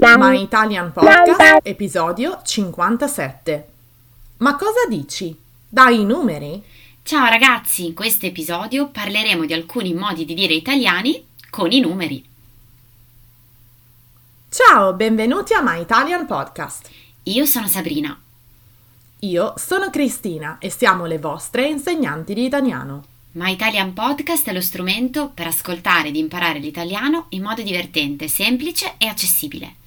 My Italian Podcast, episodio 57. Ma cosa dici? Dai i numeri? Ciao ragazzi, in questo episodio parleremo di alcuni modi di dire italiani con i numeri. Ciao, benvenuti a My Italian Podcast. Io sono Sabrina. Io sono Cristina e siamo le vostre insegnanti di italiano. My Italian Podcast è lo strumento per ascoltare ed imparare l'italiano in modo divertente, semplice e accessibile.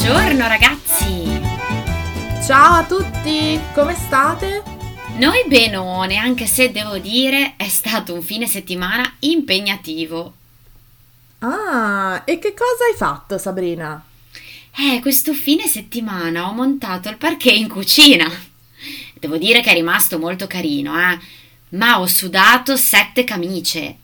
Buongiorno ragazzi! Ciao a tutti, come state? Noi benone, anche se devo dire è stato un fine settimana impegnativo. Ah, e che cosa hai fatto Sabrina? Eh, questo fine settimana ho montato il parquet in cucina. Devo dire che è rimasto molto carino, eh. Ma ho sudato sette camicie.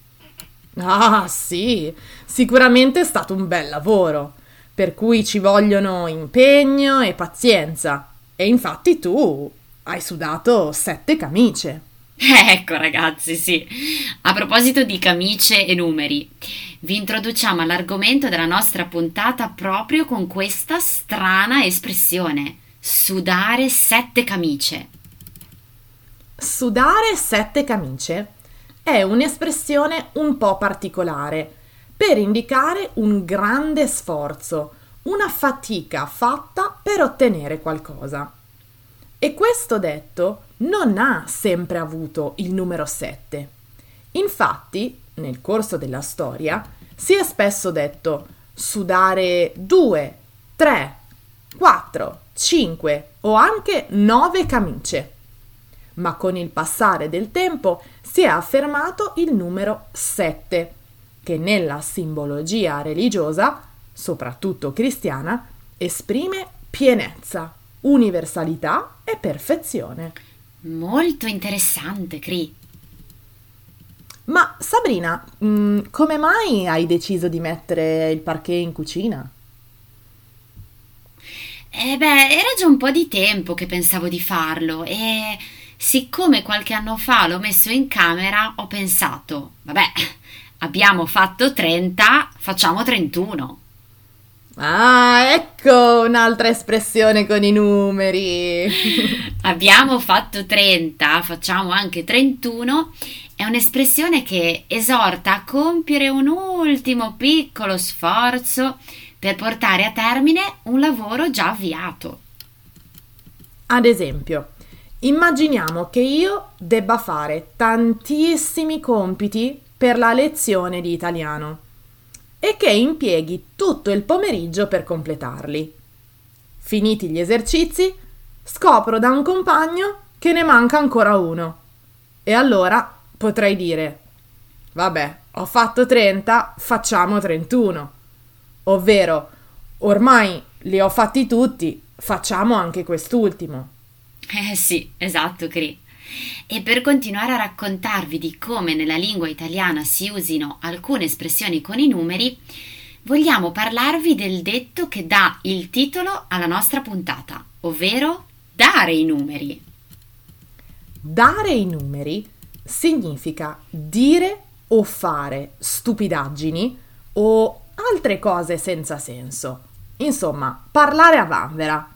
Ah, sì, sicuramente è stato un bel lavoro, per cui ci vogliono impegno e pazienza. E infatti tu hai sudato sette camicie. Ecco ragazzi, sì. A proposito di camicie e numeri, vi introduciamo all'argomento della nostra puntata proprio con questa strana espressione. Sudare sette camicie. Sudare sette camicie è un'espressione un po' particolare per indicare un grande sforzo, una fatica fatta per ottenere qualcosa. E questo detto non ha sempre avuto il numero 7. Infatti, nel corso della storia, si è spesso detto sudare 2, 3, 4, 5 o anche 9 camicie. Ma con il passare del tempo si è affermato il numero 7, che nella simbologia religiosa, soprattutto cristiana, esprime pienezza, universalità e perfezione. Molto interessante, Cri. Ma Sabrina, mh, mm, come mai hai deciso di mettere il parquet in cucina? Eh beh, era già un po' di tempo che pensavo di farlo e siccome qualche anno fa l'ho messo in camera, ho pensato, vabbè, abbiamo fatto 30, facciamo 31. Ah, ecco un'altra espressione con i numeri. abbiamo fatto 30, facciamo anche 31 è un'espressione che esorta a compiere un ultimo piccolo sforzo per portare a termine un lavoro già avviato. Ad esempio, immaginiamo che io debba fare tantissimi compiti per la lezione di italiano e che impieghi tutto il pomeriggio per completarli. Finiti gli esercizi, scopro da un compagno che ne manca ancora uno. E allora potrei dire, vabbè, ho fatto 30, facciamo 31. Ovvero, ormai li ho fatti tutti, facciamo anche quest'ultimo. Eh sì, esatto, Cri. E per continuare a raccontarvi di come nella lingua italiana si usino alcune espressioni con i numeri, vogliamo parlarvi del detto che dà il titolo alla nostra puntata, ovvero dare i numeri. Dare i numeri significa dire o fare stupidaggini o altre cose senza senso. Insomma, parlare a vanvera.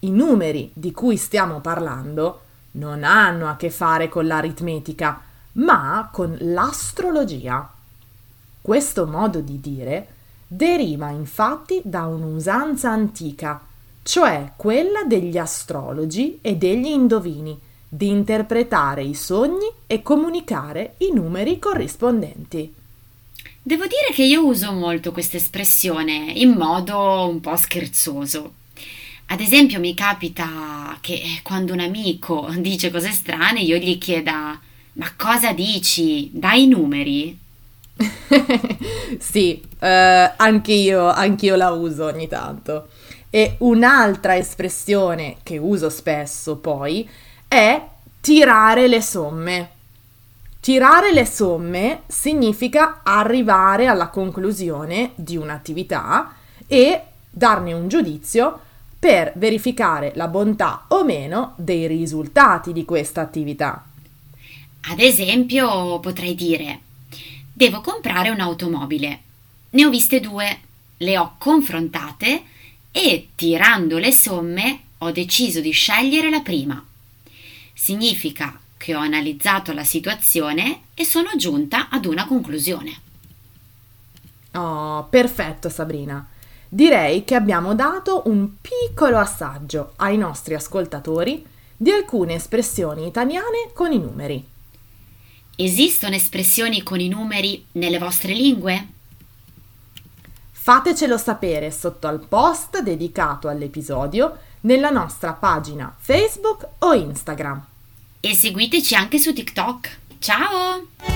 I numeri di cui stiamo parlando non hanno a che fare con l'aritmetica, ma con l'astrologia. Questo modo di dire deriva infatti da un'usanza antica, cioè quella degli astrologi e degli indovini, di interpretare i sogni e comunicare i numeri corrispondenti. Devo dire che io uso molto questa espressione in modo un po' scherzoso. Ad esempio mi capita che quando un amico dice cose strane io gli chieda ma cosa dici? Dai i numeri? sì, eh, anche io, anche io la uso ogni tanto. E un'altra espressione che uso spesso poi è tirare le somme. Tirare le somme significa arrivare alla conclusione di un'attività e darne un giudizio per verificare la bontà o meno dei risultati di questa attività. Ad esempio, potrei dire: Devo comprare un'automobile. Ne ho viste due, le ho confrontate e, tirando le somme, ho deciso di scegliere la prima. Significa che ho analizzato la situazione e sono giunta ad una conclusione. Oh, perfetto Sabrina. Direi che abbiamo dato un piccolo assaggio ai nostri ascoltatori di alcune espressioni italiane con i numeri. Esistono espressioni con i numeri nelle vostre lingue? Fatecelo sapere sotto al post dedicato all'episodio nella nostra pagina Facebook o Instagram. E seguiteci anche su TikTok. Ciao!